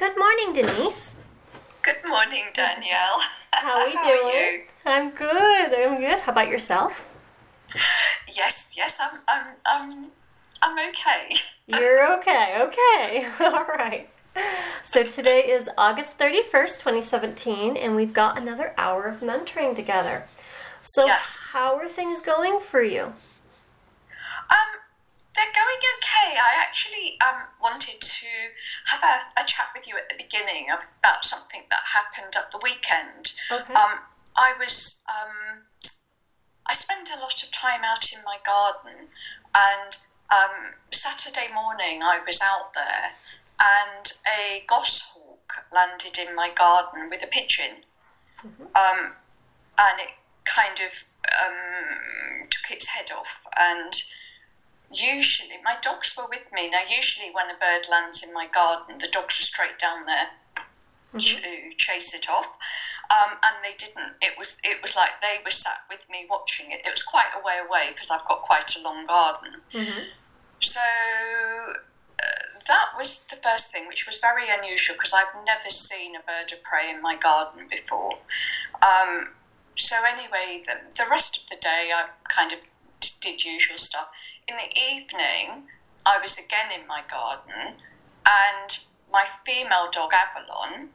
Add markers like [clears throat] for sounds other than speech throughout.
Good morning, Denise. Good morning, Danielle. How are we [laughs] How doing? are you? I'm good. I'm good. How about yourself? Yes, yes, I'm, I'm, I'm, I'm okay. [laughs] You're okay. Okay. [laughs] All right. So today is August 31st, 2017, and we've got another hour of mentoring together. So, Yes. how are things going for you? Um, they're going okay. I actually um wanted to have a, a chat with you at the beginning of, about something that happened at the weekend. Okay. Um, I was um, I spent a lot of time out in my garden, and um, Saturday morning I was out there, and a goshawk landed in my garden with a pigeon, um, and it kind of um, took its head off and usually my dogs were with me. Now usually when a bird lands in my garden the dogs are straight down there to chase it off. Um, and they didn't. It was it was like they were sat with me watching it. It was quite a way away because i've got quite a long garden. Mhm. so uh, that was the first thing which was very unusual because i've never seen a bird of prey in my garden before. Um, so anyway, the, the rest of the day I kind of did usual stuff. In the evening, I was again in my garden, and my female dog Avalon,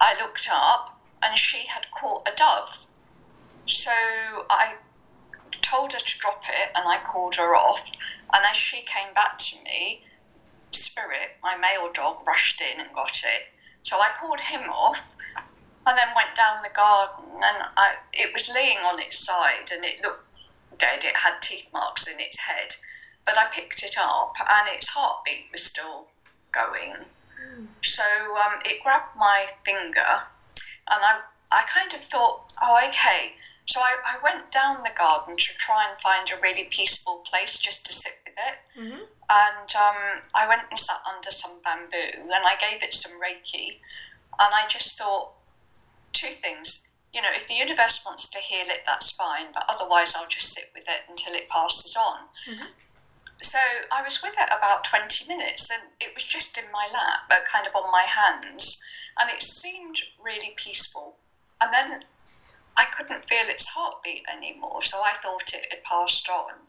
I looked up and she had caught a dove. So I told her to drop it, and I called her off. And as she came back to me, Spirit, my male dog, rushed in and got it. So I called him off and then went down the garden and I, it was laying on its side and it looked dead. It had teeth marks in its head. But I picked it up and its heartbeat was still going. So um, it grabbed my finger and I, I kind of thought, oh, okay. So I, I went down the garden to try and find a really peaceful place just to sit with it. Mhm. And um, I went and sat under some bamboo and I gave it some Reiki. And I just thought, two things. You know, if the universe wants to heal it, that's fine, but otherwise I'll just sit with it until it passes on. Mhm. So I was with it about 20 minutes and it was just in my lap, but kind of on my hands, and it seemed really peaceful. And then I couldn't feel its heartbeat anymore, so I thought it had passed on.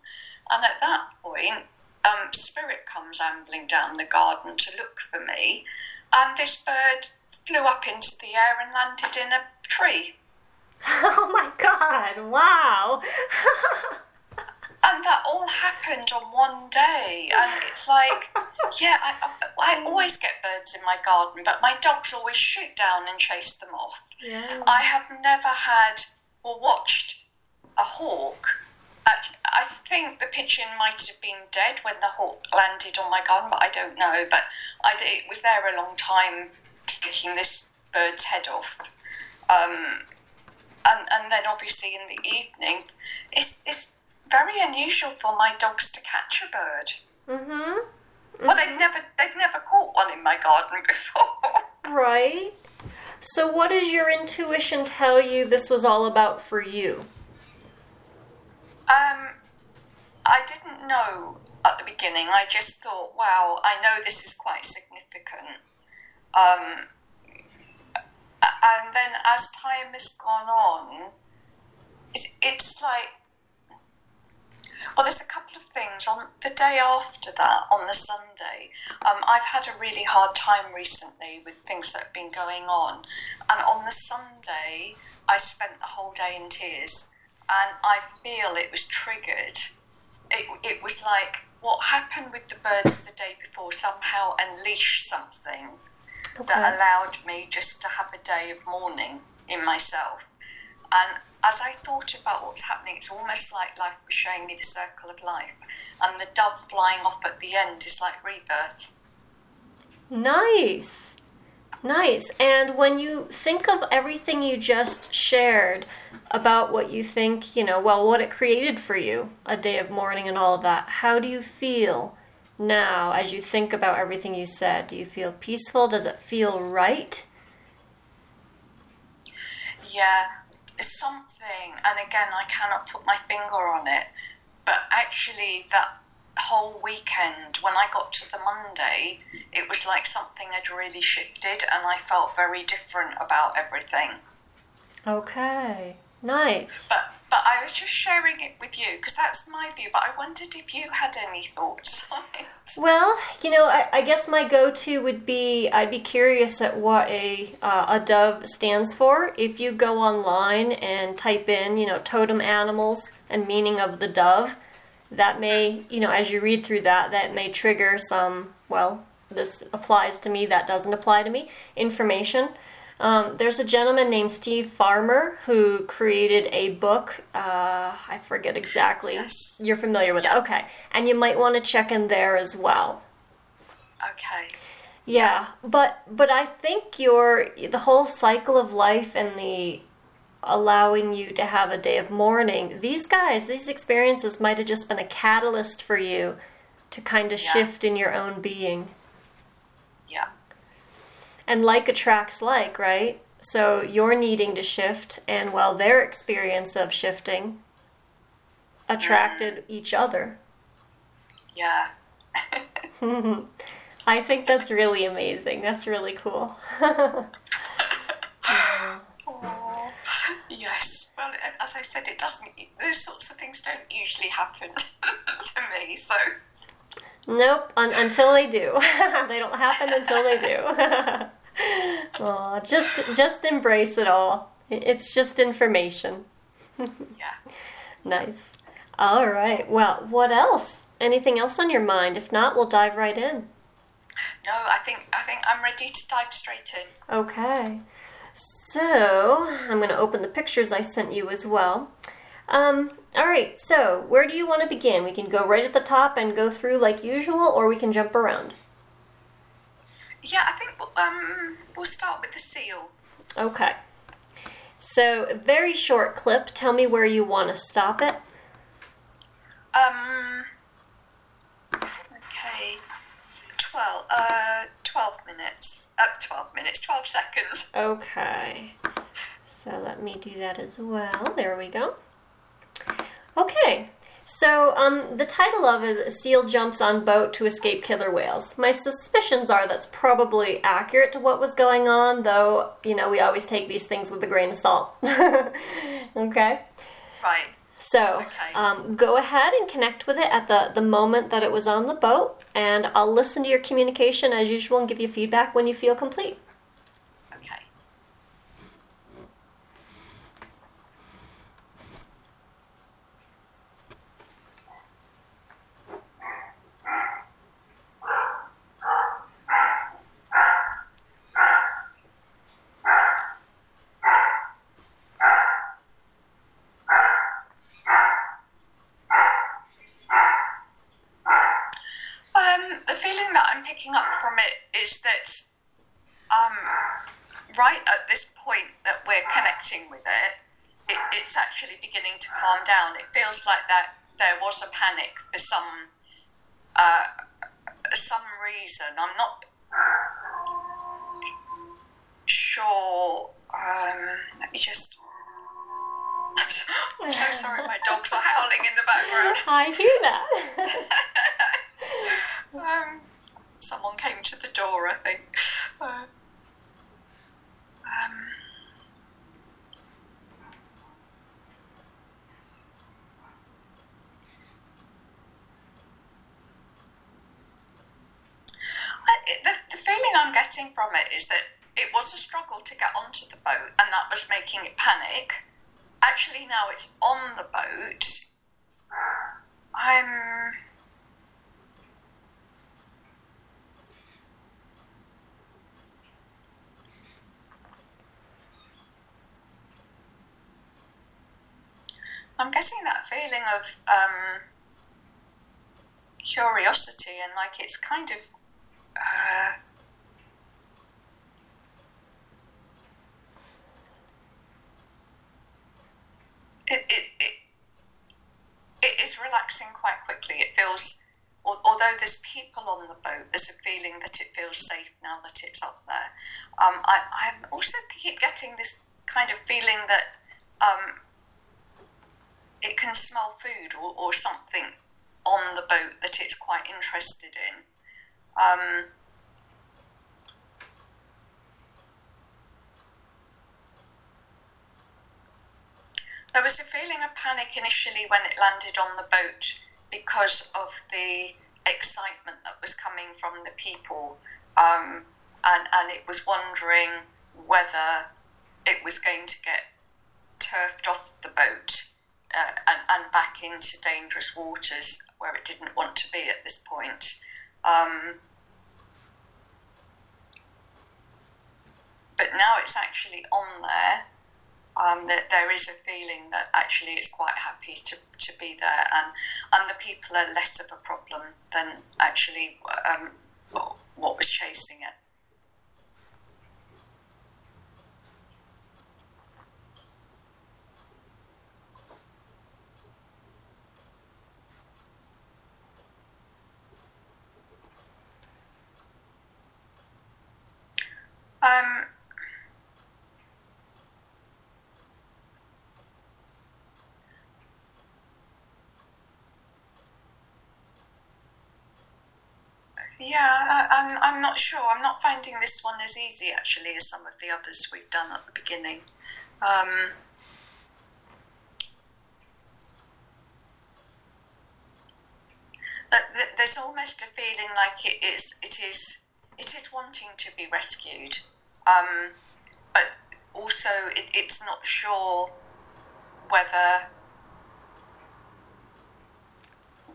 And at that point, um, Spirit comes ambling down the garden to look for me, and this bird flew up into the air and landed in a tree. [laughs] Oh my god. Wow. [laughs] And that all happened on one day. And it's like, yeah, I, I, I always get birds in my garden, but my dogs always shoot down and chase them off. yeah. I have never had or watched a hawk. I, I think the pigeon might have been dead when the hawk landed on my garden, but I don't know. But I, it was there a long time taking this bird's head off. Um, and, and then obviously in the evening, it's, it's very unusual for my dogs to catch a bird. Mhm. Well, they've never they've never caught one in my garden [laughs] before. Right. So, what does your intuition tell you this was all about for you? Um, I didn't know at the beginning. I just thought, wow, I know this is quite significant. Um, and then as time has gone on, it's, it's like, well, there's a couple of things. On the day after that, on the Sunday, um, I've had a really hard time recently with things that have been going on. And on the Sunday, I spent the whole day in tears and I feel it was triggered. It, it was like what happened with the birds the day before somehow unleashed something that allowed me just to have a day of mourning in myself. And as I thought about what's happening, it's almost like life was showing me the circle of life. And the dove flying off at the end is like rebirth. Nice. Nice. And when you think of everything you just shared about what you think, you know, well, what it created for you, a day of mourning and all of that, how do you feel now as you think about everything you said? Do you feel peaceful? Does it feel right? Yeah, something, and again, I cannot put my finger on it, but actually, that whole weekend, when I got to the Monday, it was like something had really shifted, and I felt very different about everything. Okay, nice. But but I was just sharing it with you because that's my view. But I wondered if you had any thoughts [laughs] on it. Well, you know, I, I guess my go-to would be I'd be curious at what a uh, a dove stands for. If you go online and type in, you know, totem animals and meaning of the dove, that may, you know, as you read through that, that may trigger some. Well, this applies to me. That doesn't apply to me. Information. Um, there's a gentleman named Steve Farmer who created a book. Uh, I forget exactly. Yes. You're familiar with Yeah. it. Okay. And you might want to check in there as well. Okay. Yeah, but but I think your the whole cycle of life and the allowing you to have a day of mourning. These guys, these experiences might have just been a catalyst for you to kind of Yeah. shift in your own being. And like attracts like, right? So you're needing to shift, and while their experience of shifting attracted mm. each other. Yeah. [laughs] I think that's really amazing. That's really cool. [laughs] Yes. Well, as I said, it doesn't. Those sorts of things don't usually happen [laughs] to me. So Nope, un- until they do. they don't happen until they do. [laughs] Just just embrace it all. It's just information. [laughs] yeah. Nice. All right. Well, what else? Anything else on your mind? If not, we'll dive right in. No, I think I think I'm ready to dive straight in. Okay. So, I'm going to open the pictures I sent you as well. Um, all right. So, where do you want to begin? We can go right at the top and go through like usual, or we can jump around. Yeah, I think we'll, um we'll start with the seal. Okay. So, very short clip. Tell me where you want to stop it. Um. Okay. Twelve. Uh, twelve minutes. Uh, twelve minutes. Twelve seconds. Okay. So, let me do that as well. There we go. Okay. So, um, the title of it is Seal Jumps on Boat to Escape Killer Whales. My suspicions are that's probably accurate to what was going on, though, you know, we always take these things with a grain of salt. [laughs] okay? Right. So, Okay. um, go ahead and connect with it at the, the moment that it was on the boat, and I'll listen to your communication as usual and give you feedback when you feel complete. Okay. Um, the feeling that I'm picking up from it is that um, right at this point that we're connecting with it, it, it's actually beginning to calm down. It feels like that there was a panic for some uh, some reason. I'm not sure. Um, let me just. I'm so sorry, my dogs are howling in the background. [laughs] I hear that. [laughs] Um, someone came to the door, I think. Uh, um, I- it- the, the feeling I'm getting from it is that it was a struggle to get onto the boat, and that was making it panic. Actually, now it's on the boat. I'm. I'm getting that feeling of um, curiosity and like it's kind of uh, it, it, it is relaxing quite quickly. It feels, although there's people on the boat, there's a feeling that it feels safe now that it's up there. Um, I, I also keep getting this kind of feeling that um, it can smell food or, or something on the boat that it's quite interested in. Um, there was a feeling of panic initially when it landed on the boat because of the excitement that was coming from the people, um, and and it was wondering whether it was going to get turfed off the boat uh, and, and back into dangerous waters where it didn't want to be at this point. Um, but now it's actually on there. Um, that there is a feeling that actually it's quite happy to, to be there, and and the people are less of a problem than actually um, what was chasing it. Um, yeah, I, am I'm, I'm not sure. I'm not finding this one as easy actually as some of the others we've done at the beginning. Um, there's almost a feeling like it is it is it is wanting to be rescued, um, but also it, it's not sure whether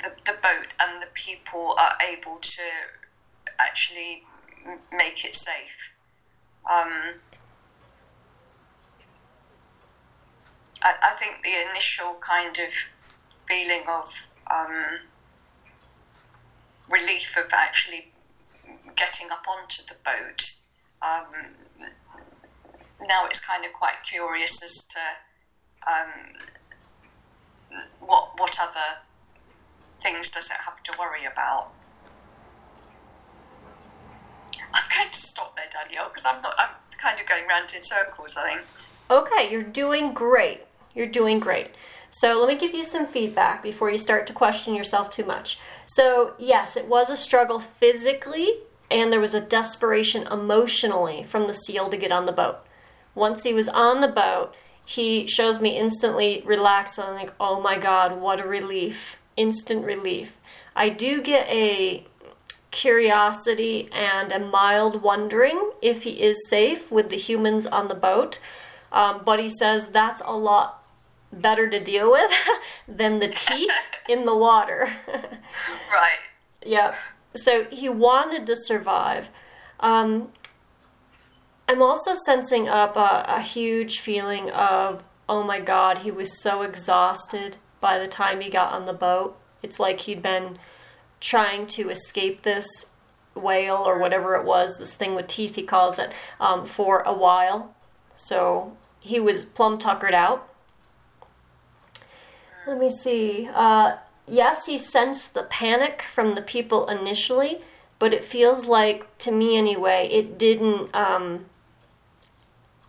the, the boat and the people are able to actually make it safe. Um, I, I, think the initial kind of feeling of um, relief of actually getting up onto the boat. Um, now it's kind of quite curious as to um, what what other things does it have to worry about. I'm going to stop there, Danielle, because I'm not. I'm kind of going round in circles. I think. Okay, you're doing great. You're doing great. So let me give you some feedback before you start to question yourself too much. So yes, it was a struggle physically and there was a desperation emotionally from the seal to get on the boat. Once he was on the boat, he shows me instantly relaxed and I'm like, oh my god, what a relief. Instant relief. I do get a curiosity and a mild wondering if he is safe with the humans on the boat. Um, but he says that's a lot better to deal with [laughs] than the teeth [laughs] in the water. [laughs] right. Yeah so he wanted to survive. Um, I'm also sensing up a, a huge feeling of, oh my god, he was so exhausted by the time he got on the boat. It's like he'd been trying to escape this whale or whatever it was, this thing with teeth, he calls it, um, for a while. So he was plumb tuckered out. Let me see. Uh, yes, he sensed the panic from the people initially, but it feels like, to me anyway, it didn't um,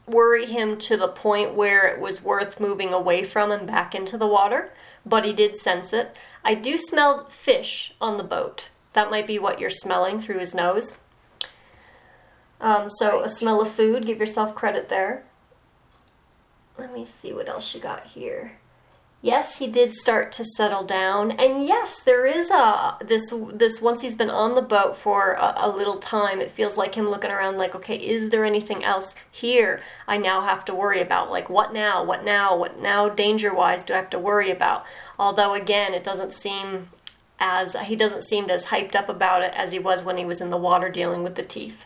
worry him to the point where it was worth moving away from and back into the water, but he did sense it. I do smell fish on the boat. That might be what you're smelling through his nose. Um, so, a smell of food, give yourself credit there. Let me see what else you got here yes, he did start to settle down, and yes, there is a this this once he's been on the boat for a, a, little time, it feels like him looking around, like, okay, is there anything else here I now have to worry about? Like, what now? What now? What now? Danger wise, do I have to worry about? Although again, it doesn't seem as he doesn't seem as hyped up about it as he was when he was in the water dealing with the teeth.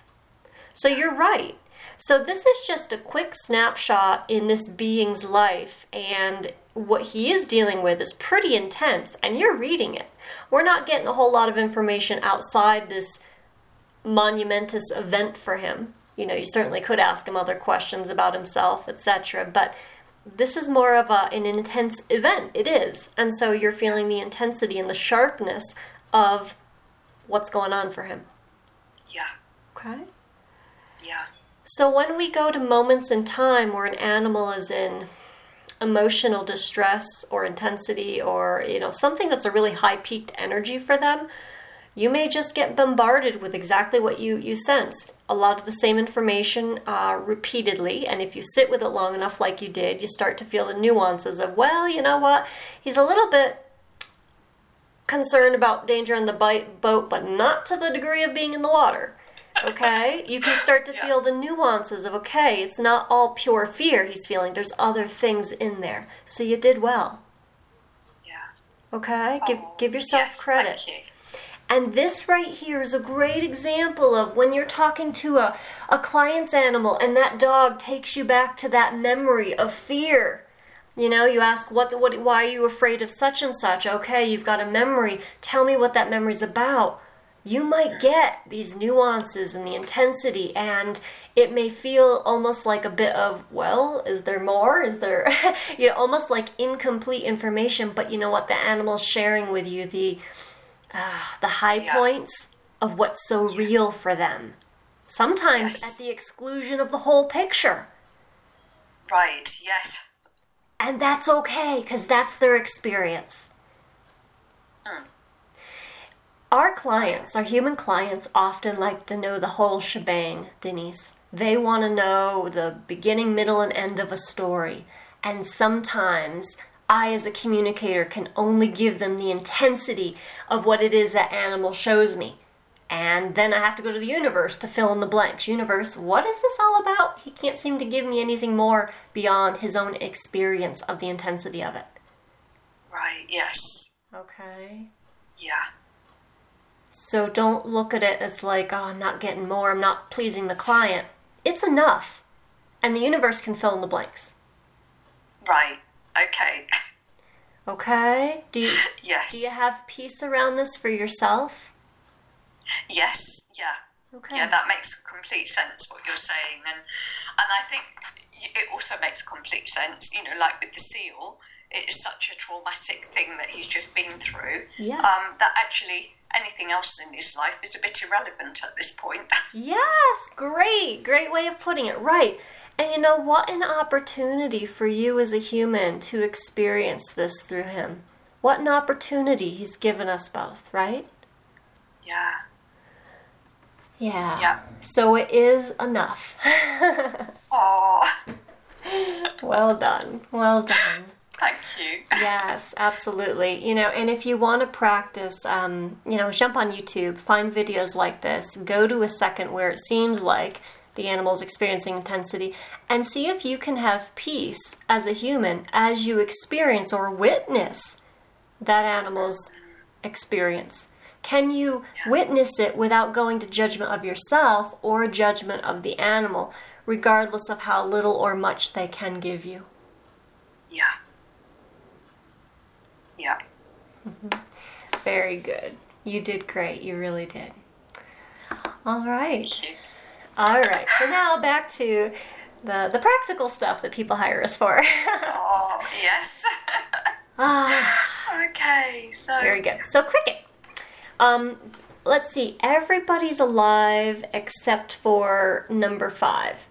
So you're right. So this is just a quick snapshot in this being's life, and what he is dealing with is pretty intense, and you're reading it. We're not getting a whole lot of information outside this monumentous event for him. You know, you certainly could ask him other questions about himself, etc. But this is more of a, an intense event. It is. And so you're feeling the intensity and the sharpness of what's going on for him. Yeah. Okay? Yeah. So when we go to moments in time where an animal is in emotional distress or intensity or you know something that's a really high peaked energy for them, you may just get bombarded with exactly what you you sensed. A lot of the same information uh, repeatedly, and if you sit with it long enough, like you did, you start to feel the nuances of well, you know what, he's a little bit concerned about danger on the boat, but not to the degree of being in the water okay? You can start to [laughs] Yeah. feel the nuances of, okay, it's not all pure fear he's feeling, there's other things in there. So you did well, Yeah. okay? Give, Oh, give yourself yes, credit. And this right here is a great example of when you're talking to a, a client's animal and that dog takes you back to that memory of fear. You know, you ask, what, what, why are you afraid of such and such? Okay, you've got a memory. Tell me what that memory's about. You might get these nuances and the intensity, and it may feel almost like a bit of, well, is there more? Is there, [laughs] you know, almost like incomplete information, but you know what? The animal's sharing with you the, ah, the high Yeah. points of what's so real for them. Sometimes Yes. at the exclusion of the whole picture. Right. Yes. And that's okay, because that's their experience. Hmm. Our clients, our human clients, often like to know the whole shebang, Denise. They want to know the beginning, middle, and end of a story. And sometimes I, as a communicator, can only give them the intensity of what it is that animal shows me. And then I have to go to the universe to fill in the blanks. Universe, what is this all about? He can't seem to give me anything more beyond his own experience of the intensity of it. Right. Yes. Okay. Yeah. So don't look at it as like, oh, I'm not getting more, I'm not pleasing the client. It's enough. And the universe can fill in the blanks. Right. Okay. Okay? Do you, [laughs] yes. do you have peace around this for yourself? Yes. Yeah. Okay. Yeah, that makes complete sense what you're saying, and and I think it also makes complete sense. You know, like with the seal, it is such a traumatic thing that he's just been through. Yeah. Um, that actually anything else in his life is a bit irrelevant at this point. [laughs] Yes, great, great way of putting it. Right. And you know, what an opportunity for you as a human to experience this through him. What an opportunity he's given us both, right? yeah. Yeah. Yeah. So it is enough. [laughs] Oh, well done. Well done. thank you. Yes, absolutely. You know, and if you want to practice, um, you know, jump on YouTube, find videos like this, go to a second where it seems like the animals experiencing intensity, and see if you can have peace as a human as you experience or witness that animal's experience. Can you witness it without going to judgment of yourself or judgment of the animal, regardless of how little or much they can give you? Yeah. Yeah. Mm-hmm. Very good. You did great. You really did. All right. All right. So now back to the the practical stuff that people hire us for. Oh, yes. [laughs] ah, okay, so very good. So cricket. Um, let's see. Everybody's alive except for number five.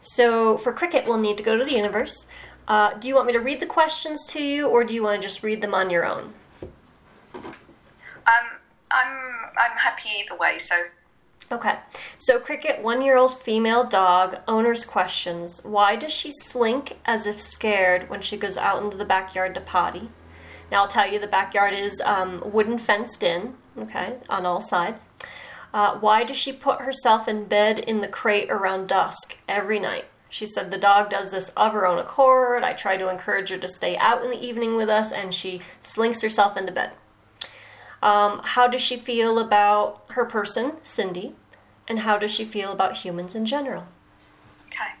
So for cricket, we'll need to go to the universe. Uh, do you want me to read the questions to you, or do you want to just read them on your own? um, I'm I'm happy either way. So Okay. So, Cricket, one year old female dog, owner's questions Why does she slink as if scared when she goes out into the backyard to potty? Now, I'll tell you the backyard is um, wooden fenced in, okay, on all sides. Uh, why does she put herself in bed in the crate around dusk every night? She said the dog does this of her own accord. I try to encourage her to stay out in the evening with us, and she slinks herself into bed. Um, how does she feel about her person, Cindy? And how does she feel about humans in general? okay.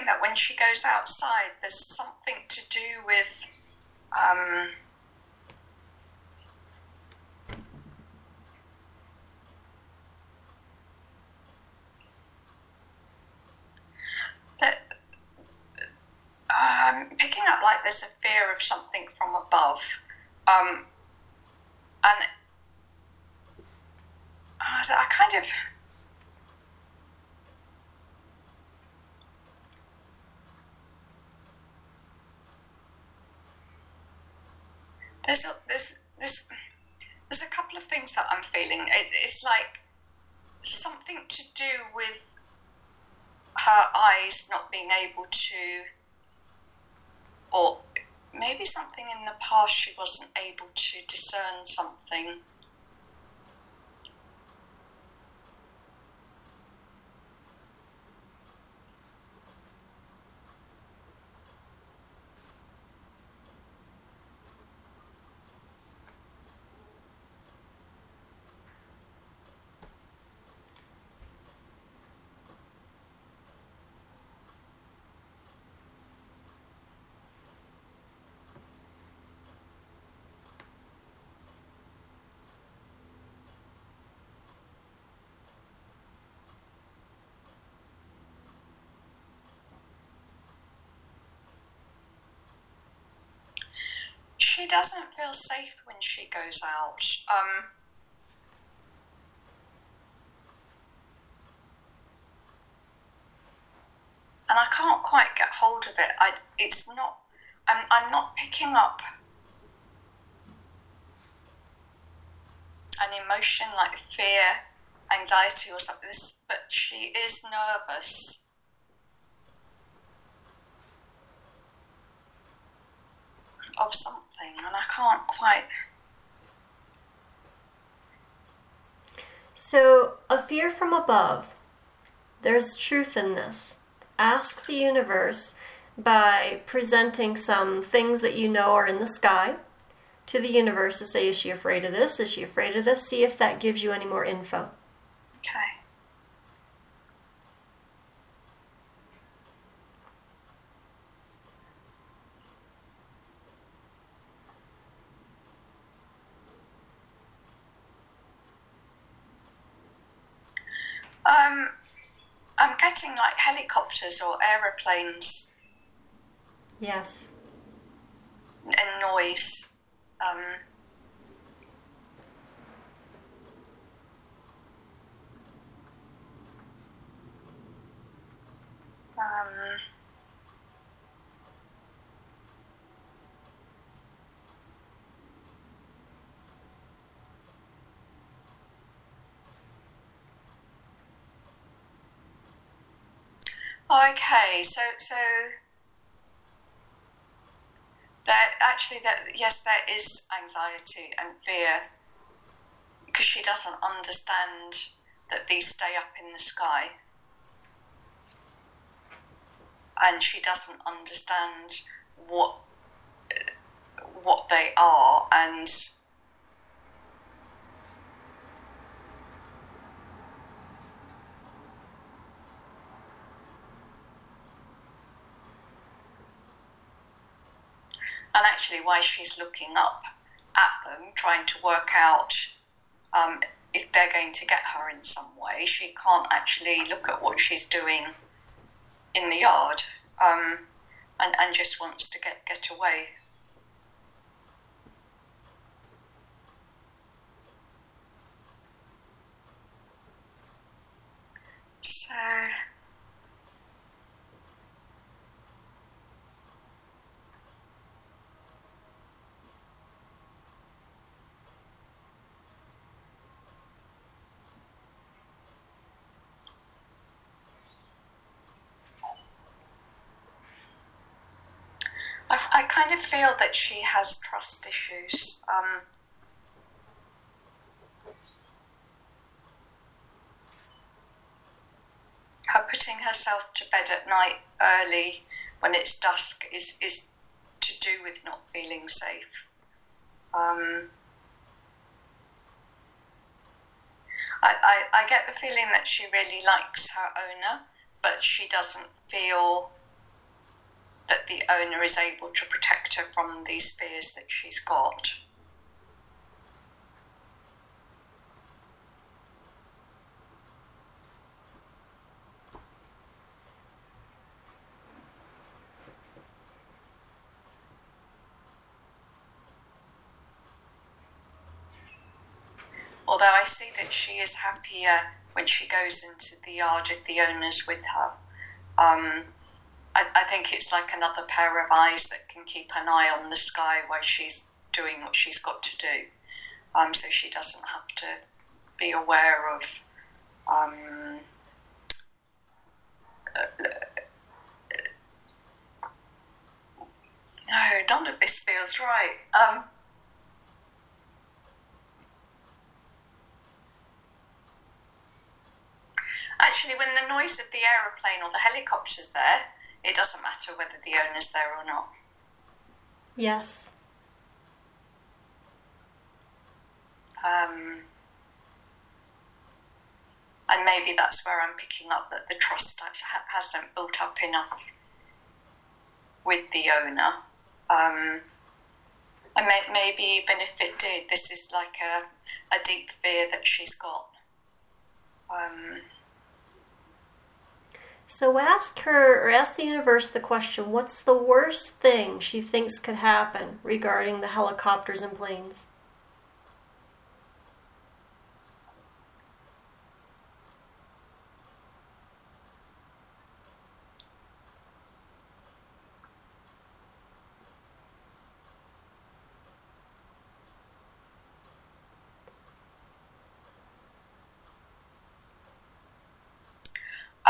Feeling that when she goes outside, there's something to do with. Um, that um, picking up like there's a fear of something from above, um, and I, I kind of. There's a, there's there's there's a couple of things that I'm feeling. It, it's like something to do with her eyes not being able to, or maybe something in the past she wasn't able to discern something. she doesn't feel safe when she goes out. Um, and I can't quite get hold of it. I, it's not. I'm, I'm not picking up an emotion like fear, anxiety, or something. But she is nervous. of something, and I can't quite. So, a fear from above. There's truth in this. Ask the universe by presenting some things that you know are in the sky to the universe to say, is she afraid of this? Is she afraid of this? See if that gives you any more info. Okay. Um, I'm getting like helicopters or aeroplanes Yes. and noise. Um, um, okay, so so there actually that yes there is anxiety and fear because she doesn't understand that these stay up in the sky. And she doesn't understand what what they are and and actually why she's looking up at them, trying to work out um, if they're going to get her in some way. She can't actually look at what she's doing in the yard um, and, and just wants to get, get away. So. I, I kind of feel that she has trust issues. Um, her putting herself to bed at night early when it's dusk is, is to do with not feeling safe. Um, I, I, I get the feeling that she really likes her owner, but she doesn't feel that the owner is able to protect her from these fears that she's got. Although I see that she is happier when she goes into the yard if the owner's with her. Um, I, I, think it's like another pair of eyes that can keep an eye on the sky while she's doing what she's got to do. Um, so she doesn't have to be aware of um, uh, no, none of this feels right. Um, actually, when the noise of the aeroplane or the helicopter's there, it doesn't matter whether the owner's there or not. Yes. Um, and maybe that's where I'm picking up that the trust hasn't built up enough with the owner. Um, and may, maybe even if it did, this is like a, a deep fear that she's got. Um, so ask her, or ask the universe the question what's the worst thing she thinks could happen regarding the helicopters and planes?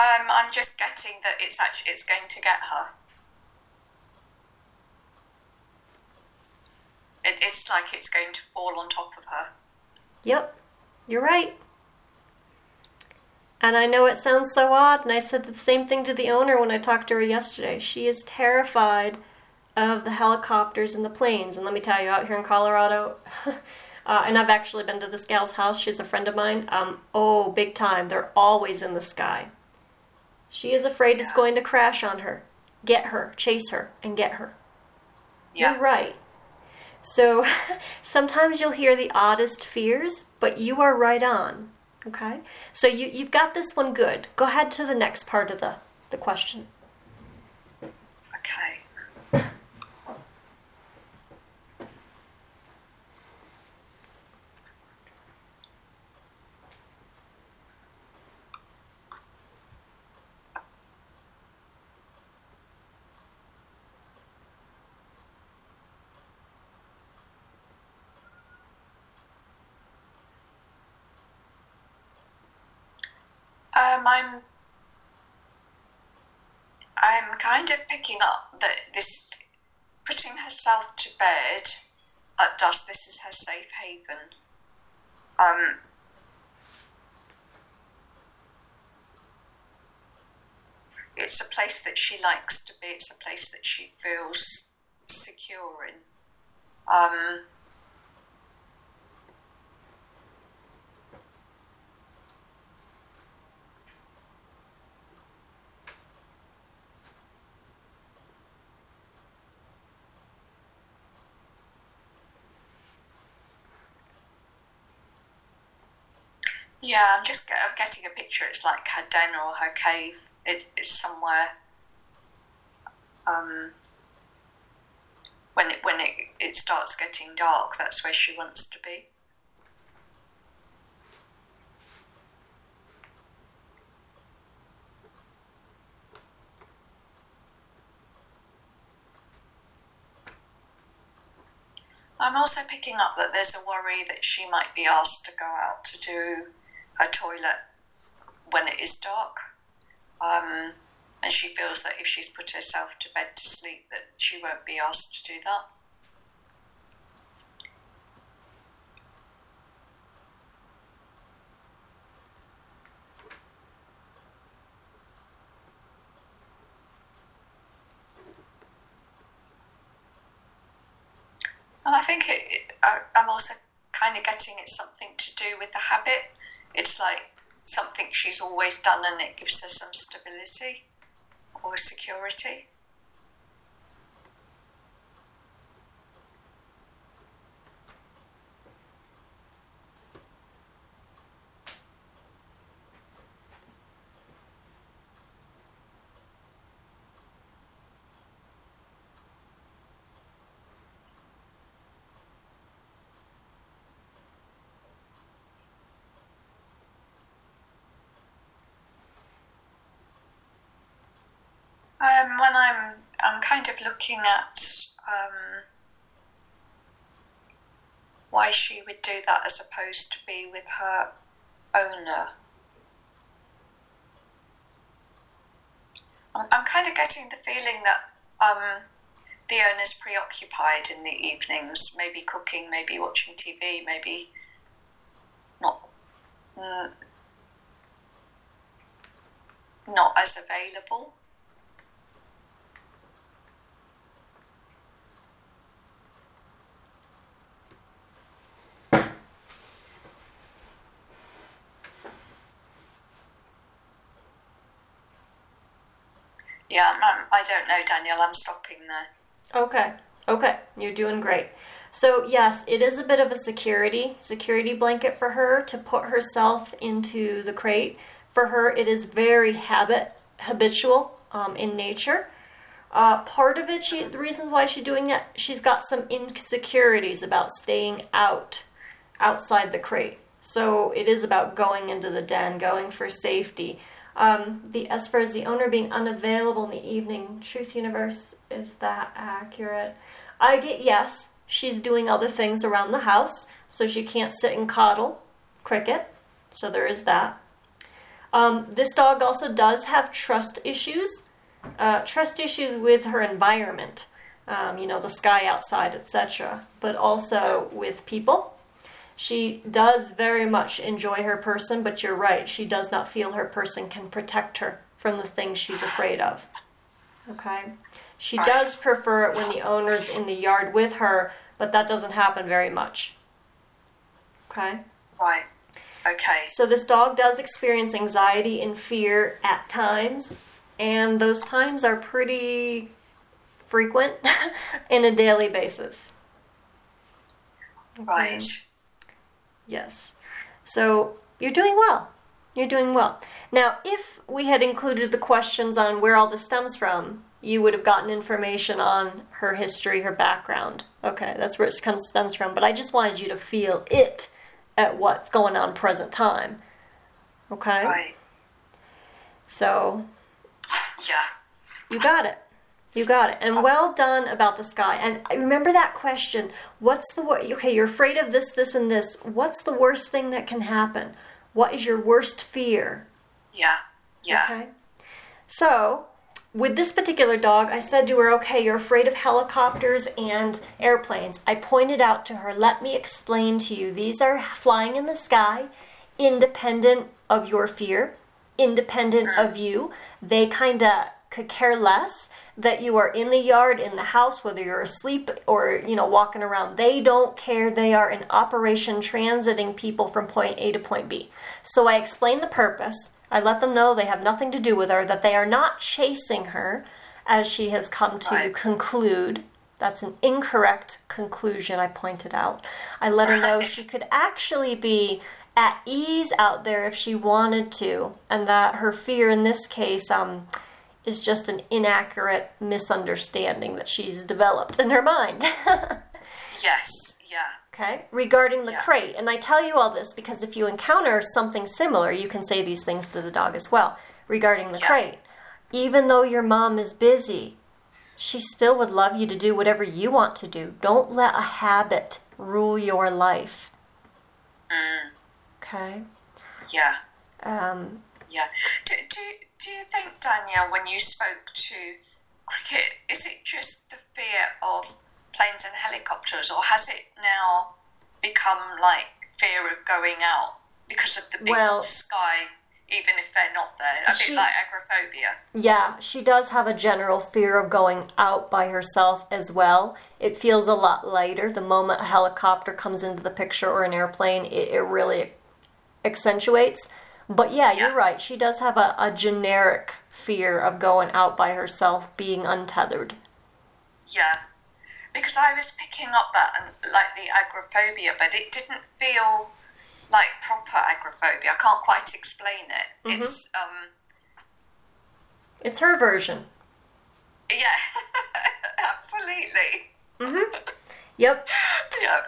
Um, I'm just getting that it's actually it's going to get her. It, it's like it's going to fall on top of her. Yep, you're right. And I know it sounds so odd, and I said the same thing to the owner when I talked to her yesterday. She is terrified of the helicopters and the planes. And let me tell you, out here in Colorado, [laughs] uh, and I've actually been to this gal's house, she's a friend of mine. Um, oh, big time. They're always in the sky. She is afraid yeah. it's going to crash on her. Get her, chase her, and get her. Yeah. You're right. So [laughs] sometimes you'll hear the oddest fears, but you are right on. Okay? So you, you've got this one good. Go ahead to the next part of the, the question. Okay. Um, I'm I'm kind of picking up that this putting herself to bed at dusk. This is her safe haven. Um, it's a place that she likes to be. It's a place that she feels secure in. Um, Yeah, I'm just I'm getting a picture. It's like her den or her cave. It, it's somewhere. Um, when it when it, it starts getting dark, that's where she wants to be. I'm also picking up that there's a worry that she might be asked to go out to do a toilet when it is dark. Um, and she feels that if she's put herself to bed to sleep, that she won't be asked to do that. And I think it, I, I'm also kind of getting it's something to do with the habit it's like something she's always done and it gives her some stability or security. Um, when I'm, I'm kind of looking at um, why she would do that as opposed to be with her owner. I'm, I'm kind of getting the feeling that um, the owner's preoccupied in the evenings, maybe cooking, maybe watching TV, maybe not. Mm, not as available. Yeah, I'm, I don't know, Danielle. I'm stopping there. Okay. Okay. You're doing great. So, yes, it is a bit of a security security blanket for her to put herself into the crate. For her, it is very habit habitual um, in nature. Uh, part of it, she the reason why she's doing that, she's got some insecurities about staying out outside the crate. So it is about going into the den, going for safety. Um, the far as the owner being unavailable in the evening, Truth Universe is that accurate? I get yes. She's doing other things around the house, so she can't sit and coddle cricket. So there is that. Um, this dog also does have trust issues, uh, trust issues with her environment. Um, you know, the sky outside, etc., but also with people. She does very much enjoy her person, but you're right, she does not feel her person can protect her from the things she's afraid of. Okay? She does prefer it when the owner's in the yard with her, but that doesn't happen very much. Okay? Right. Okay. So this dog does experience anxiety and fear at times, and those times are pretty frequent [laughs] in a daily basis. Okay. Right. Yes. So you're doing well. You're doing well. Now, if we had included the questions on where all this stems from, you would have gotten information on her history, her background. Okay, that's where it comes stems from. But I just wanted you to feel it at what's going on present time. Okay. Right. So. Yeah. You got it. You got it. And well done about the sky. And I remember that question. What's the what okay, you're afraid of this, this, and this. What's the worst thing that can happen? What is your worst fear? Yeah. Yeah. Okay. So, with this particular dog, I said to her, okay, you're afraid of helicopters and airplanes. I pointed out to her, let me explain to you, these are flying in the sky, independent of your fear, independent mm. of you. They kind of could care less that you are in the yard, in the house, whether you're asleep or, you know, walking around. They don't care. They are in operation transiting people from point A to point B. So I explain the purpose. I let them know they have nothing to do with her, that they are not chasing her, as she has come to right. conclude. That's an incorrect conclusion, I pointed out. I let her know she could actually be at ease out there if she wanted to, and that her fear in this case, um, is just an inaccurate misunderstanding that she's developed in her mind. [laughs] yes, yeah. Okay, regarding the yeah. crate. And I tell you all this because if you encounter something similar, you can say these things to the dog as well regarding the yeah. crate. Even though your mom is busy, she still would love you to do whatever you want to do. Don't let a habit rule your life. Mm. Okay? Yeah. Um, yeah. Do, do, do you think, Danielle, when you spoke to cricket, is it just the fear of planes and helicopters, or has it now become like fear of going out because of the big well, sky, even if they're not there? A she, bit like agoraphobia. Yeah, she does have a general fear of going out by herself as well. It feels a lot lighter the moment a helicopter comes into the picture or an airplane. It, it really accentuates But yeah, Yeah. you're right. She does have a, a generic fear of going out by herself, being untethered. Yeah, because I was picking up that and like the agoraphobia, but it didn't feel like proper agoraphobia. I can't quite explain it. Mm-hmm. It's um, It's her version. yeah, [laughs] absolutely. Mm-hmm. Yep. [laughs] Yeah,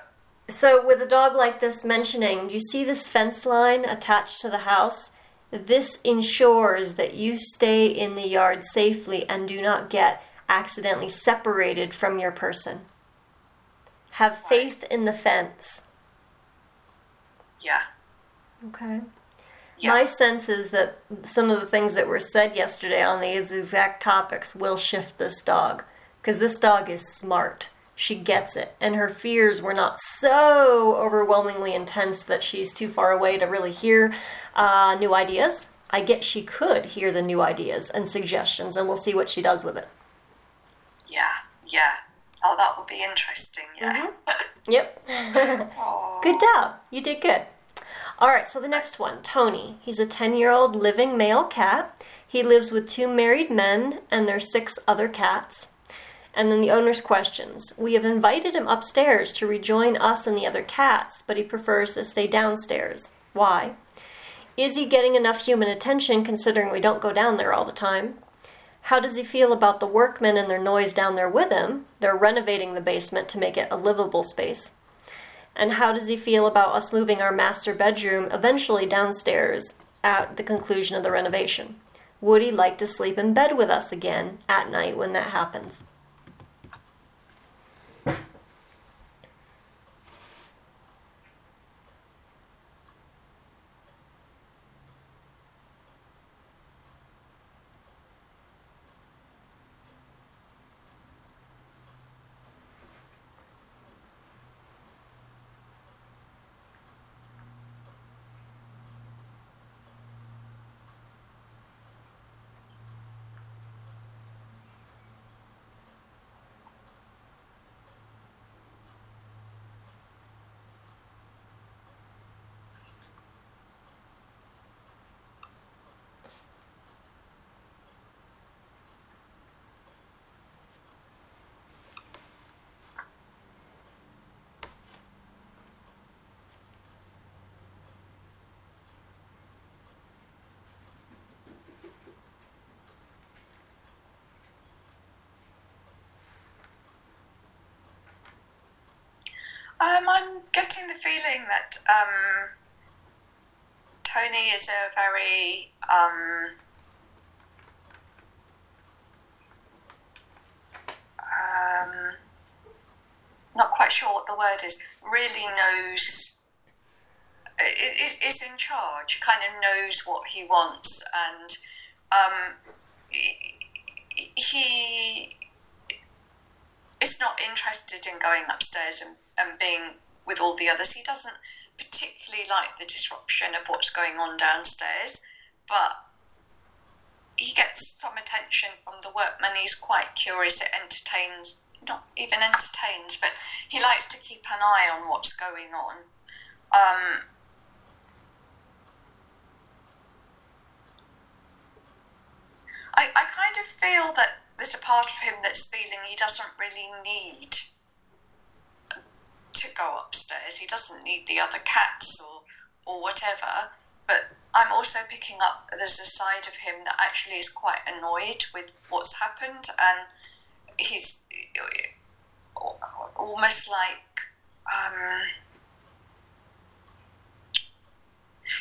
So, with a dog like this mentioning, do you see this fence line attached to the house? This ensures that you stay in the yard safely and do not get accidentally separated from your person. Have faith in the fence. yeah, Okay. yeah. My sense is that some of the things that were said yesterday on these exact topics will shift this dog. Because this dog is smart. She gets it. And her fears were not so overwhelmingly intense that she's too far away to really hear uh, new ideas. I get she could hear the new ideas and suggestions, and we'll see what she does with it. yeah, yeah. Oh, that would be interesting. Yeah. [laughs] Yep. oh, Good job. You did good. All right, so the next one, Tony. He's a 10 year old living male cat. He lives with two married men and their six other cats. And then the owner's questions. We have invited him upstairs to rejoin us and the other cats, but he prefers to stay downstairs. Why? Is he getting enough human attention considering we don't go down there all the time? How does he feel about the workmen and their noise down there with him? They're renovating the basement to make it a livable space. And how does he feel about us moving our master bedroom eventually downstairs at the conclusion of the renovation? Would he like to sleep in bed with us again at night when that happens? Um, I'm getting the feeling that um, Tony is a very um, um, not quite sure what the word is. Really knows is, is in charge. Kind of knows what he wants, and um, he is not interested in going upstairs and, and being with all the others. He doesn't particularly like the disruption of what's going on downstairs, but he gets some attention from the workmen. He's quite curious. It entertains, not even entertains, but he likes to keep an eye on what's going on. Um, I, I kind of feel that there's a part of him that's feeling he doesn't really need to go upstairs. He doesn't need the other cats or or whatever. But I'm also picking up there's a side of him that actually is quite annoyed with what's happened, and he's almost like um,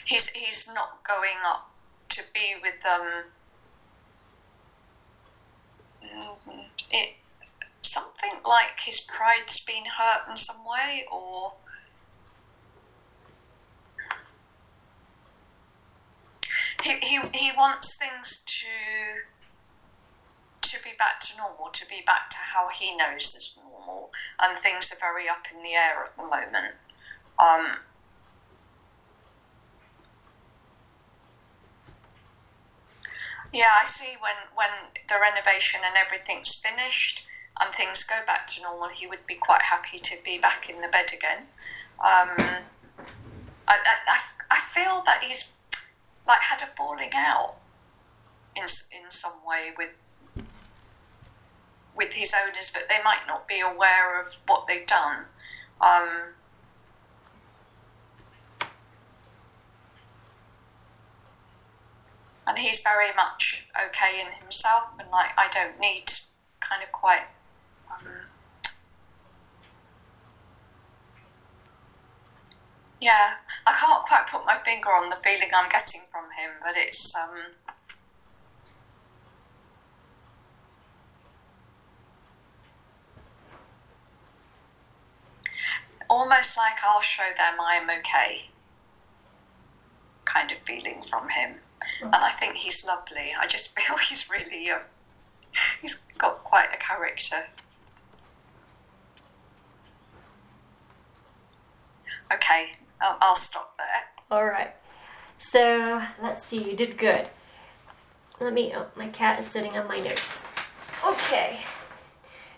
he's he's not going up to be with them. Mm, It something like his pride's been hurt in some way, or he, he, he wants things to to be back to normal, to be back to how he knows is normal, and things are very up in the air at the moment. Um, yeah, I see when when the renovation and everything's finished and things go back to normal, he would be quite happy to be back in the bed again. Um, I, I, I feel that he's like had a falling out in in some way with with his owners, but they might not be aware of what they've done. Um, and he's very much okay in himself, and like I don't need kind of quite. Yeah, I can't quite put my finger on the feeling I'm getting from him, but it's um, almost like I'll show them I'm okay kind of feeling from him. And I think he's lovely. I just [laughs] feel he's really, um, he's got quite a character. Okay, I'll, I'll stop there. All right. So let's see. You did good. Let me. Oh, my cat is sitting on my notes. Okay.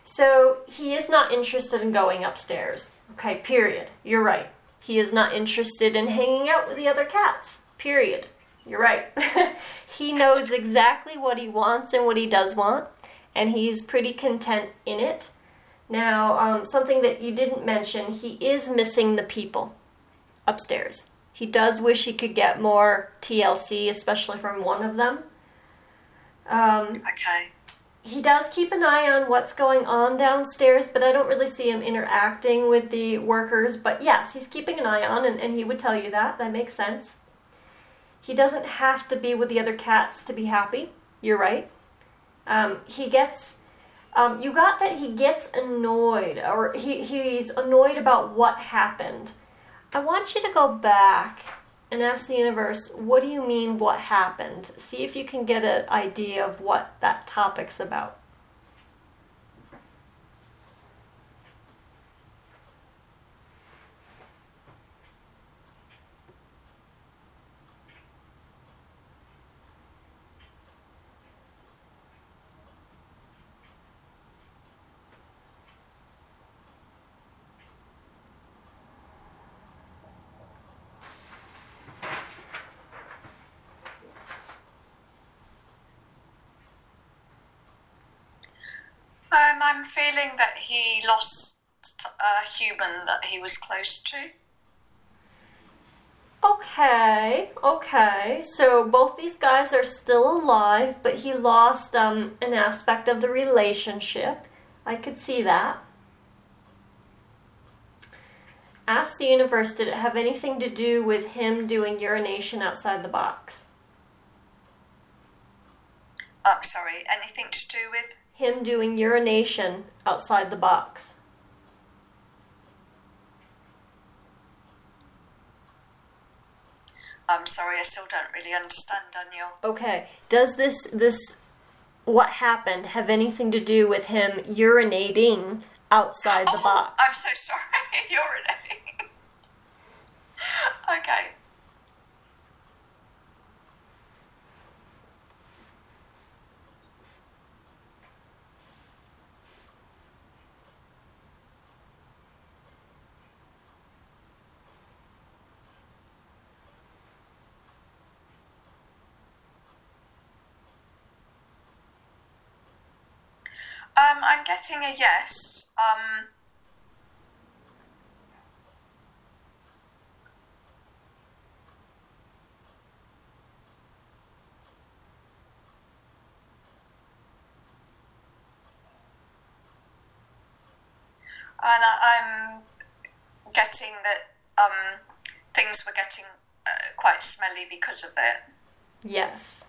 So he is not interested in going upstairs. Okay, period. You're right. He is not interested in hanging out with the other cats. Period. You're right. [laughs] he knows exactly what he wants and what he does want, and he's pretty content in it. Now, um, something that you didn't mention, he is missing the people upstairs. He does wish he could get more TLC, especially from one of them. Um, Okay. he does keep an eye on what's going on downstairs, but I don't really see him interacting with the workers. But yes, he's keeping an eye on, and, and he would tell you that. That makes sense. He doesn't have to be with the other cats to be happy. You're right. Um, he gets. Um, you got that he gets annoyed, or he, he's annoyed about what happened. I want you to go back and ask the universe, what do you mean what happened? See if you can get an idea of what that topic's about. Um, I'm feeling that he lost a human that he was close to. Okay, okay. So both these guys are still alive, but he lost um, an aspect of the relationship. I could see that. Ask the universe, did it have anything to do with him doing urination outside the box? I'm sorry, anything to do with? Him doing urination outside the box. I'm sorry, I still don't really understand, Daniel. Okay. Does this this what happened have anything to do with him urinating outside the Oh, box? I'm so sorry, [laughs] urinating. [laughs] okay. Um, I'm getting a yes. Um, and I, I'm getting that um, things were getting uh, quite smelly because of it. Yes.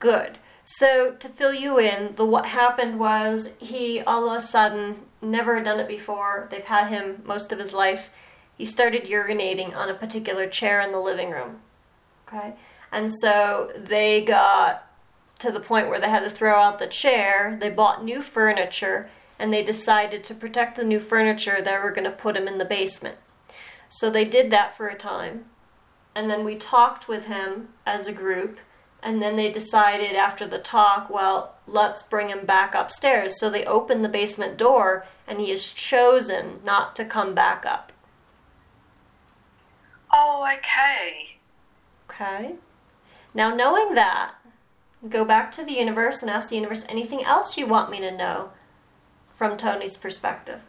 Good. So to fill you in, the what happened was he all of a sudden never done it before. They've had him most of his life. He started urinating on a particular chair in the living room. Okay? And so they got to the point where they had to throw out the chair. They bought new furniture and they decided to protect the new furniture they were going to put him in the basement. So they did that for a time. And then we talked with him as a group and then they decided after the talk, well, let's bring him back upstairs. So they opened the basement door, and he has chosen not to come back up. Oh, okay. Okay? Now, knowing that, go back to the universe and ask the universe anything else you want me to know from Tony's perspective.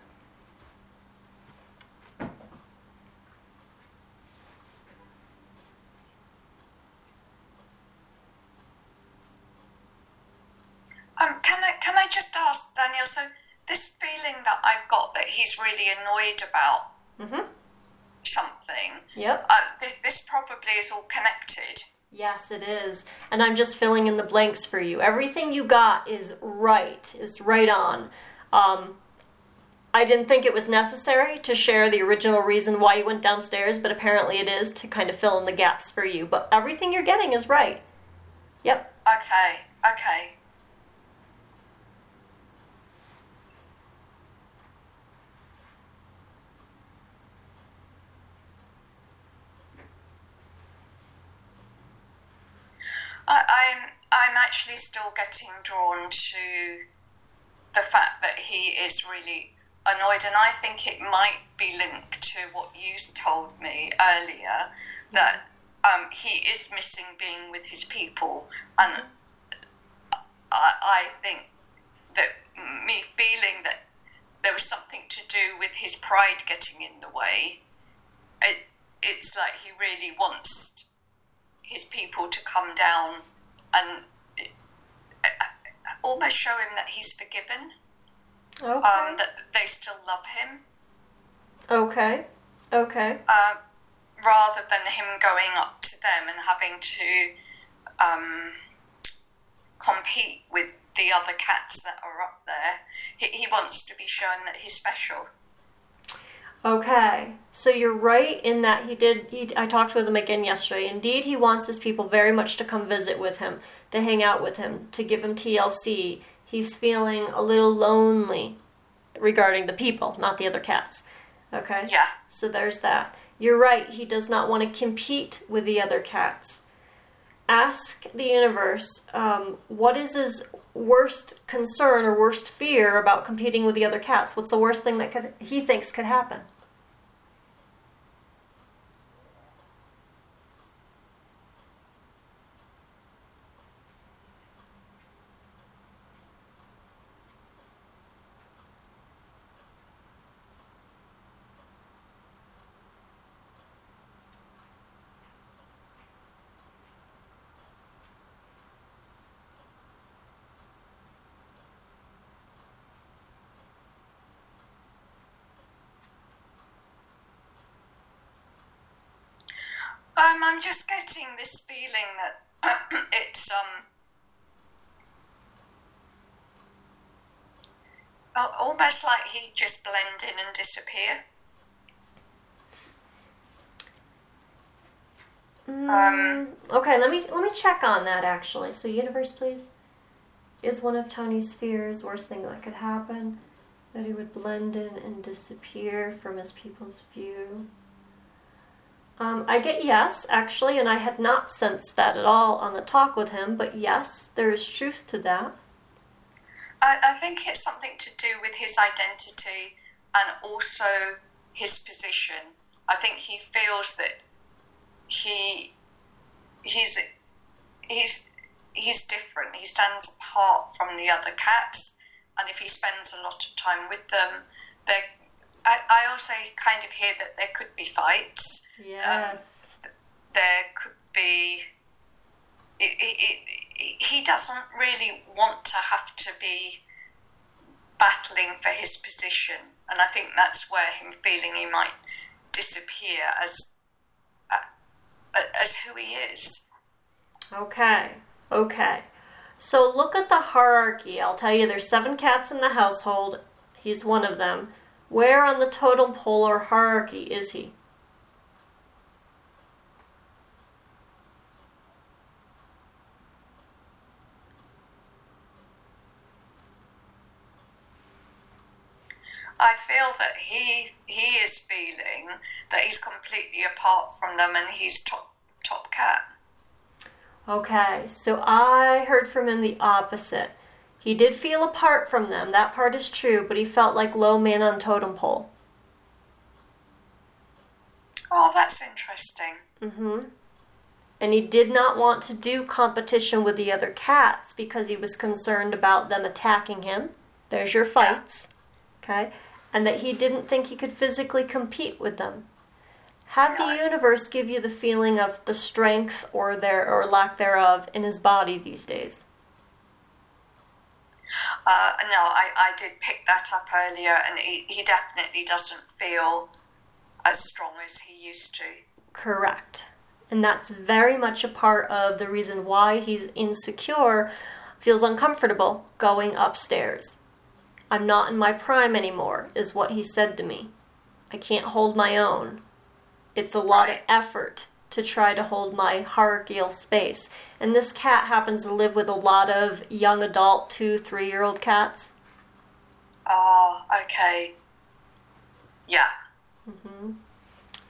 Um, can I can I just ask Daniel? So this feeling that I've got that he's really annoyed about Mm-hmm. something. Yep. Uh, this this probably is all connected. Yes, it is. And I'm just filling in the blanks for you. Everything you got is right, is right on. Um, I didn't think it was necessary to share the original reason why you went downstairs, but apparently it is to kind of fill in the gaps for you. But everything you're getting is right. Yep. Okay. Okay. I, I'm I'm actually still getting drawn to the fact that he is really annoyed, and I think it might be linked to what you told me earlier that um, he is missing being with his people, and I, I think that me feeling that there was something to do with his pride getting in the way. It, it's like he really wants his people to come down and uh, almost show him that he's forgiven, Okay. um, that they still love him, okay. Okay. uh, rather than him going up to them and having to um, compete with the other cats that are up there. He, he wants to be shown that he's special. Okay, so you're right in that he did. He, I talked with him again yesterday. Indeed, he wants his people very much to come visit with him, to hang out with him, to give him TLC. He's feeling a little lonely regarding the people, not the other cats. Okay? Yeah. So there's that. You're right, he does not want to compete with the other cats. Ask the universe um, what is his worst concern or worst fear about competing with the other cats? What's the worst thing that could, he thinks could happen? Um, I'm just getting this feeling that [clears throat] it's um almost like he'd just blend in and disappear. Um, Okay, let me let me check on that actually. So, universe, please. Is one of Tony's fears worst thing that could happen? That he would blend in and disappear from his people's view. Um, I get yes, actually, and I had not sensed that at all on the talk with him. But yes, there is truth to that. I, I think it's something to do with his identity and also his position. I think he feels that he he's he's he's different. He stands apart from the other cats, and if he spends a lot of time with them, there. I, I also kind of hear that there could be fights. Yes. There could be. It, it, it, he doesn't really want to have to be battling for his position, and I think that's where him feeling he might disappear as uh, as who he is. Okay, okay. So look at the hierarchy. I'll tell you there's seven cats in the household. He's one of them. Where on the totem pole or hierarchy is he? I feel that he he is feeling that he's completely apart from them and he's top top cat. Okay, so I heard from him the opposite. He did feel apart from them, that part is true, but he felt like low man on totem pole. Oh, that's interesting. Mm-hmm. and he did not want to do competition with the other cats because he was concerned about them attacking him. There's your fights. Okay? And that he didn't think he could physically compete with them. Had the universe give you the feeling of the strength or their or lack thereof in his body these days? Uh, no, I, I did pick that up earlier, and he, he definitely doesn't feel as strong as he used to. Correct. And that's very much a part of the reason why he's insecure, feels uncomfortable going upstairs. I'm not in my prime anymore, is what he said to me. I can't hold my own. It's a lot of effort to try to hold my hierarchical space. And this cat happens to live with a lot of young adult, two, three year old cats. Oh, okay. Yeah.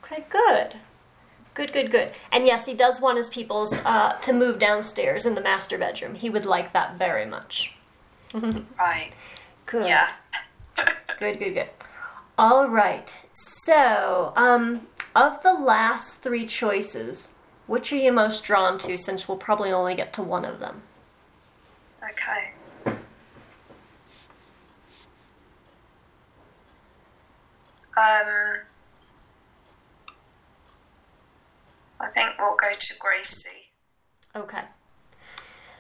Okay, good. Good, good, good. And yes, he does want his peoples uh, to move downstairs in the master bedroom. He would like that very much. [laughs] Right. Good. Yeah. [laughs] Good, good, good. All right. So, um, of the last three choices, which are you most drawn to since we'll probably only get to one of them? Okay. Um, I think we'll go to Gracie. Okay.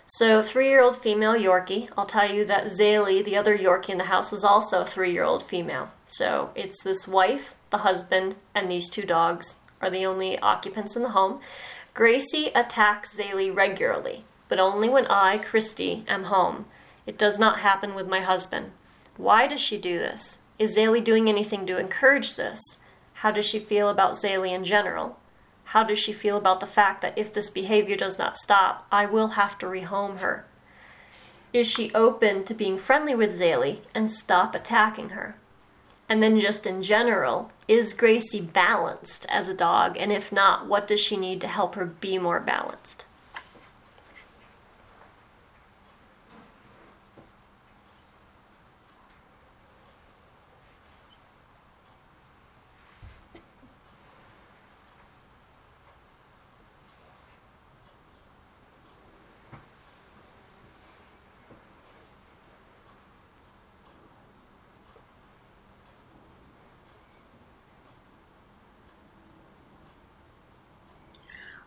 So, three year old female Yorkie. I'll tell you that Zaylee, the other Yorkie in the house, is also a three year old female. So, it's this wife, the husband, and these two dogs are the only occupants in the home. Gracie attacks Zaylee regularly, but only when I, Christy, am home. It does not happen with my husband. Why does she do this? Is Zaylee doing anything to encourage this? How does she feel about Zaylee in general? How does she feel about the fact that if this behavior does not stop, I will have to rehome her? Is she open to being friendly with Zaylee and stop attacking her? And then, just in general, is Gracie balanced as a dog? And if not, what does she need to help her be more balanced?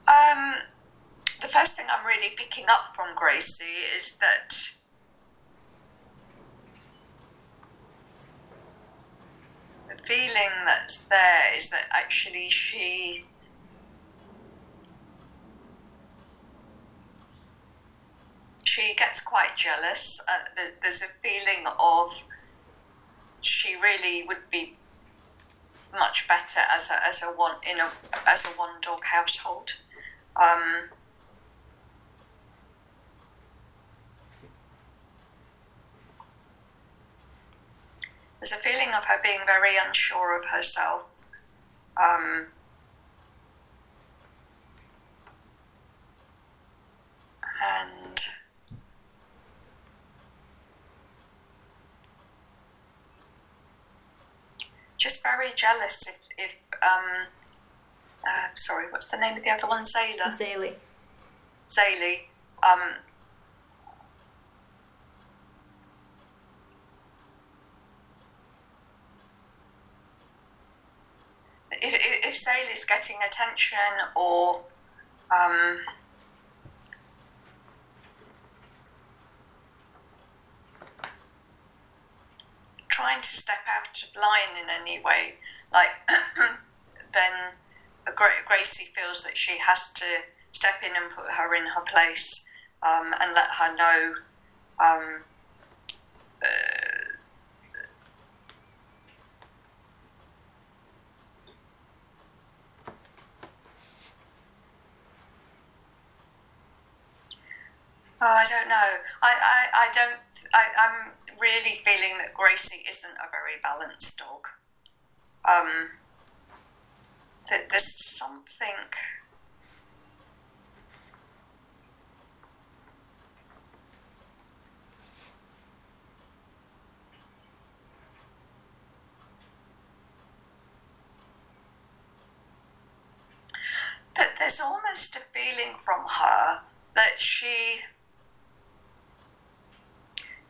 Um, the first thing I'm really picking up from Gracie is that the feeling that's there is that actually she she gets quite jealous. Uh, there's a feeling of she really would be much better as a as a one in a as a one dog household. Um, there's a feeling of her being very unsure of herself. Um, and just very jealous if, if um, uh, sorry, what's the name of the other one? Zayla. Zaylee. Zaylee. Um, if, if, Zaylee's getting attention or um, trying to step out of line in any way, like [clears throat] then Gra- Gracie feels that she has to step in and put her in her place um, and let her know um, uh, Oh, I don't know. I, I, don't. I, I'm really feeling that Gracie isn't a very balanced dog. Um, that there's something. But there's almost a feeling from her that she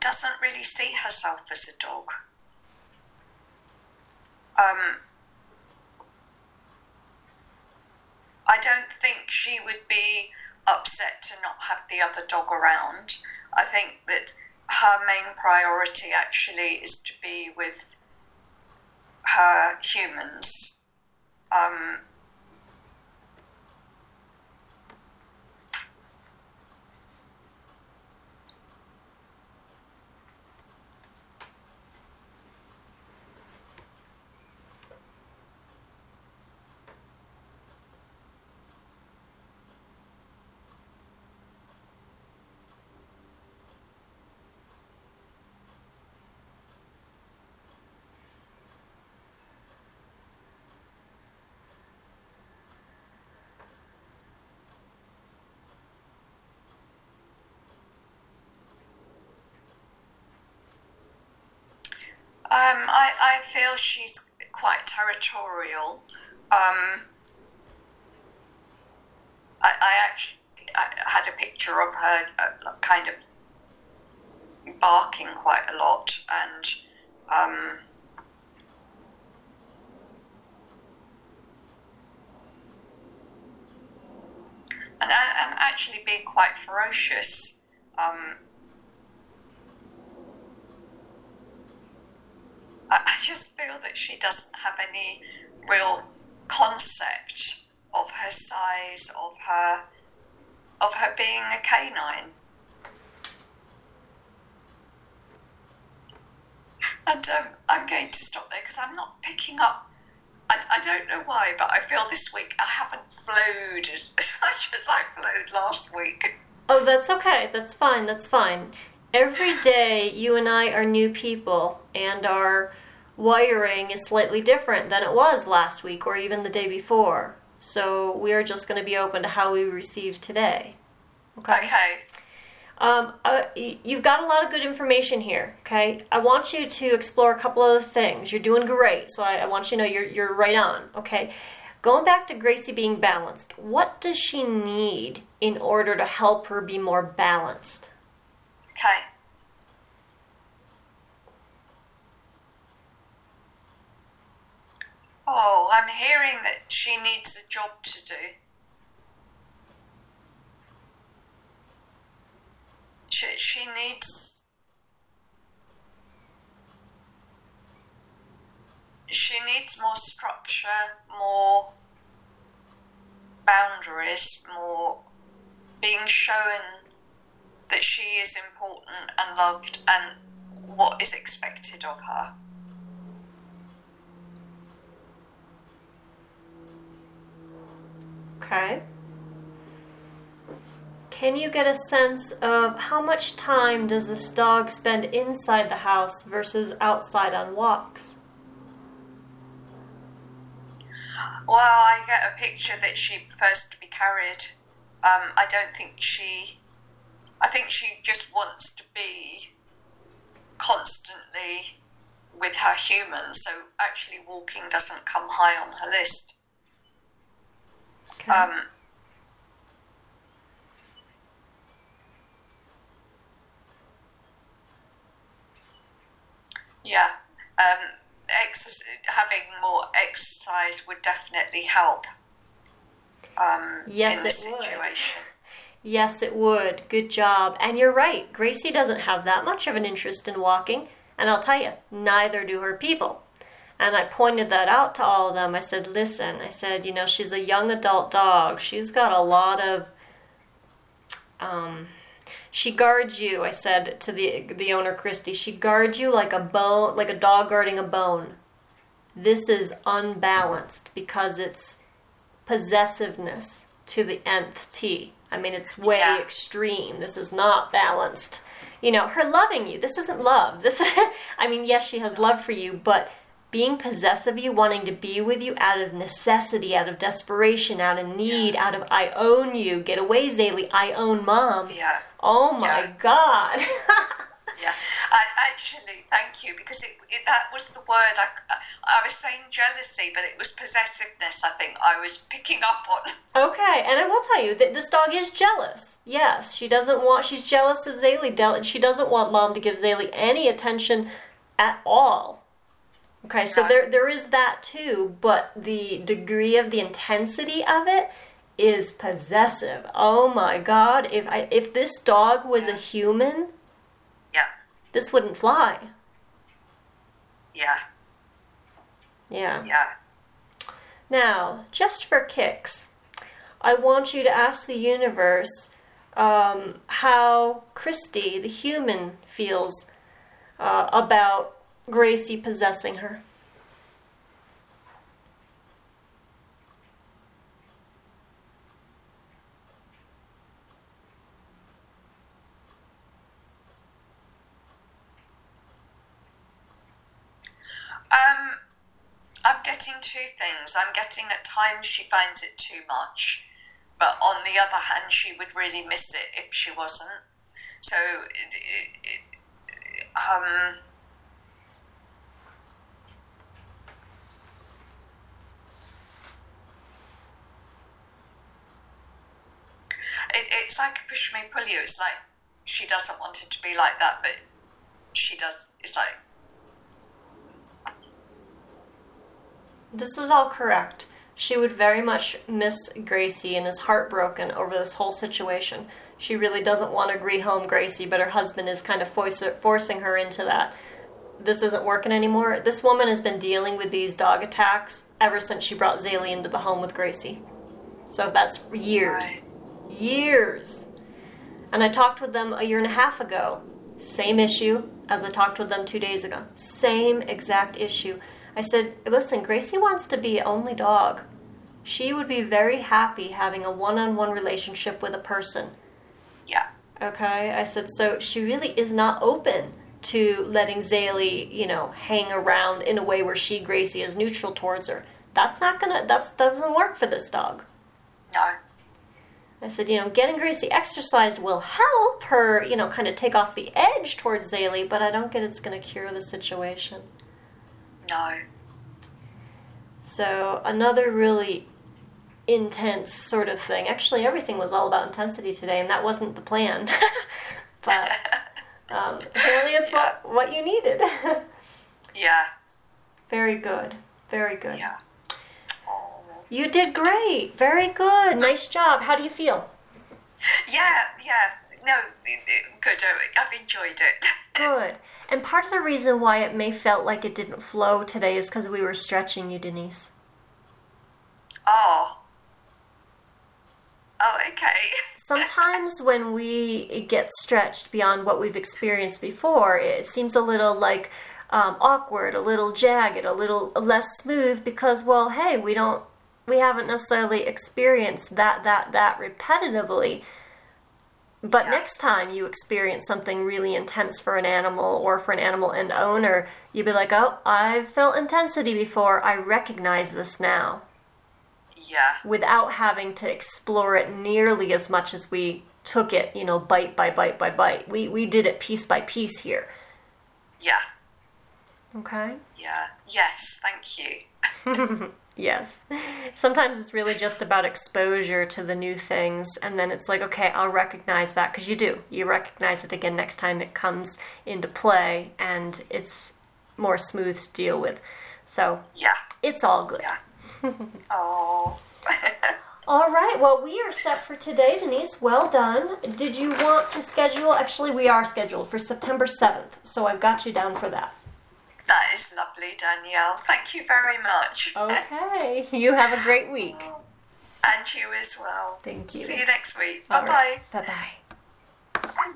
doesn't really see herself as a dog. Um, I don't think she would be upset to not have the other dog around. I think that her main priority actually is to be with her humans. Um, Um, I, I feel she's quite territorial. Um, I, I actually I had a picture of her uh, kind of barking quite a lot and um, and, and actually being quite ferocious. Um, I just feel that she doesn't have any real concept of her size, of her, of her being a canine. And um, I'm going to stop there because I'm not picking up. I, I don't know why, but I feel this week I haven't flowed as [laughs] much as I flowed last week. Oh, that's okay. That's fine. That's fine. Every day, you and I are new people, and our wiring is slightly different than it was last week or even the day before. So we are just going to be open to how we receive today. Okay. okay. Um, uh, you've got a lot of good information here. Okay, I want you to explore a couple of things. You're doing great, so I, I want you to know you're you're right on. Okay, going back to Gracie being balanced. What does she need in order to help her be more balanced? Okay. Oh, I'm hearing that she needs a job to do. She, she needs. She needs more structure, more boundaries, more being shown that she is important and loved and what is expected of her. Okay. Can you get a sense of how much time does this dog spend inside the house versus outside on walks? Well, I get a picture that she prefers to be carried. Um, I don't think she. I think she just wants to be constantly with her humans, so actually walking doesn't come high on her list. Okay. Um, yeah, um, exercise, having more exercise would definitely help. Um, yes, in this situation. Would. Yes, it would. Good job. And you're right. Gracie doesn't have that much of an interest in walking. And I'll tell you, neither do her people. And I pointed that out to all of them. I said, listen, I said, you know, she's a young adult dog. She's got a lot of. Um, she guards you, I said to the the owner Christy. She guards you like a bone, like a dog guarding a bone. This is unbalanced because it's possessiveness to the nth t. I mean, it's way yeah. extreme. This is not balanced. You know, her loving you. This isn't love. [laughs] This, I mean, yes, she has love for you, but being possessive of you, wanting to be with you out of necessity, out of desperation, out of need, yeah. out of I own you, get away, Zaylee, I own mom. Yeah. Oh my yeah. God. [laughs] yeah, I, actually, thank you because it, it, that was the word I, I was saying jealousy, but it was possessiveness. I think I was picking up on. [laughs] Okay, and I will tell you that this dog is jealous. Yes, she doesn't want. She's jealous of Zaylee. And she doesn't want mom to give Zaylee any attention at all. Okay, so there there is that too, but the degree of the intensity of it is possessive. Oh my god, if I if this dog was a human, Yeah, this wouldn't fly. yeah, Yeah. yeah. Now, just for kicks, I want you to ask the universe um, how Christy, the human, feels uh, about Gracie possessing her. Um, I'm getting two things. I'm getting at times she finds it too much, but on the other hand, she would really miss it if she wasn't. So, it, it, it, um, it, it's like a push me pull you. It's like she doesn't want it to be like that, but she does. It's like This is all correct. She would very much miss Gracie and is heartbroken over this whole situation. She really doesn't want to agree home Gracie, but her husband is kind of forcing her into that. This isn't working anymore. This woman has been dealing with these dog attacks ever since she brought Zaylee into the home with Gracie. So that's years. Right. Years. And I talked with them a year and a half ago. Same issue as I talked with them two days ago. Same exact issue. I said, listen, Gracie wants to be only dog. She would be very happy having a one on one relationship with a person. yeah, Okay? I said, so she really is not open to letting Zaylee, you know, hang around in a way where she, Gracie, is neutral towards her. That's not gonna, that's, that doesn't work for this dog. no, I said, you know, getting Gracie exercised will help her, you know, kind of take off the edge towards Zaylee, but I don't get it's going to cure the situation. No. So, another really intense sort of thing. Actually, everything was all about intensity today, and that wasn't the plan. [laughs] but [laughs] um, apparently, it's what, what you needed. [laughs] Yeah, Very good. Very good. yeah. Oh. You did great. Very good. Nice job. How do you feel? Yeah, yeah. No, good. I've enjoyed it. [laughs] Good. And part of the reason why it may felt like it didn't flow today is because we were stretching you, Denise. Oh. Oh, okay. [laughs] Sometimes when we get stretched beyond what we've experienced before, it seems a little like um, awkward, a little jagged, a little less smooth because, well, hey, we don't, we haven't necessarily experienced that, that, that repetitively. But Yeah. next time you experience something really intense for an animal or for an animal and owner, you'd be like, oh, I've felt intensity before. I recognize this now Yeah, without having to explore it nearly as much as we took it, you know, bite by bite by bite. We, we did it piece by piece here. yeah, Okay? yeah. Yes, thank you. [laughs] Yes. [laughs] Sometimes it's really just about exposure to the new things, and then it's like, okay, I'll recognize that because you do. You recognize it again next time it comes into play, and it's more smooth to deal with. So Yeah, it's all good. yeah. [laughs] oh. [laughs] All right. Well, we are set for today, Denise. Well done. Did you want to schedule? Actually, we are scheduled for September 7th, so I've got you down for that. That is lovely, Danielle. Thank you very much. Okay. You have a great week. And you as well. Thank you. See you next week. Bye bye. Bye bye.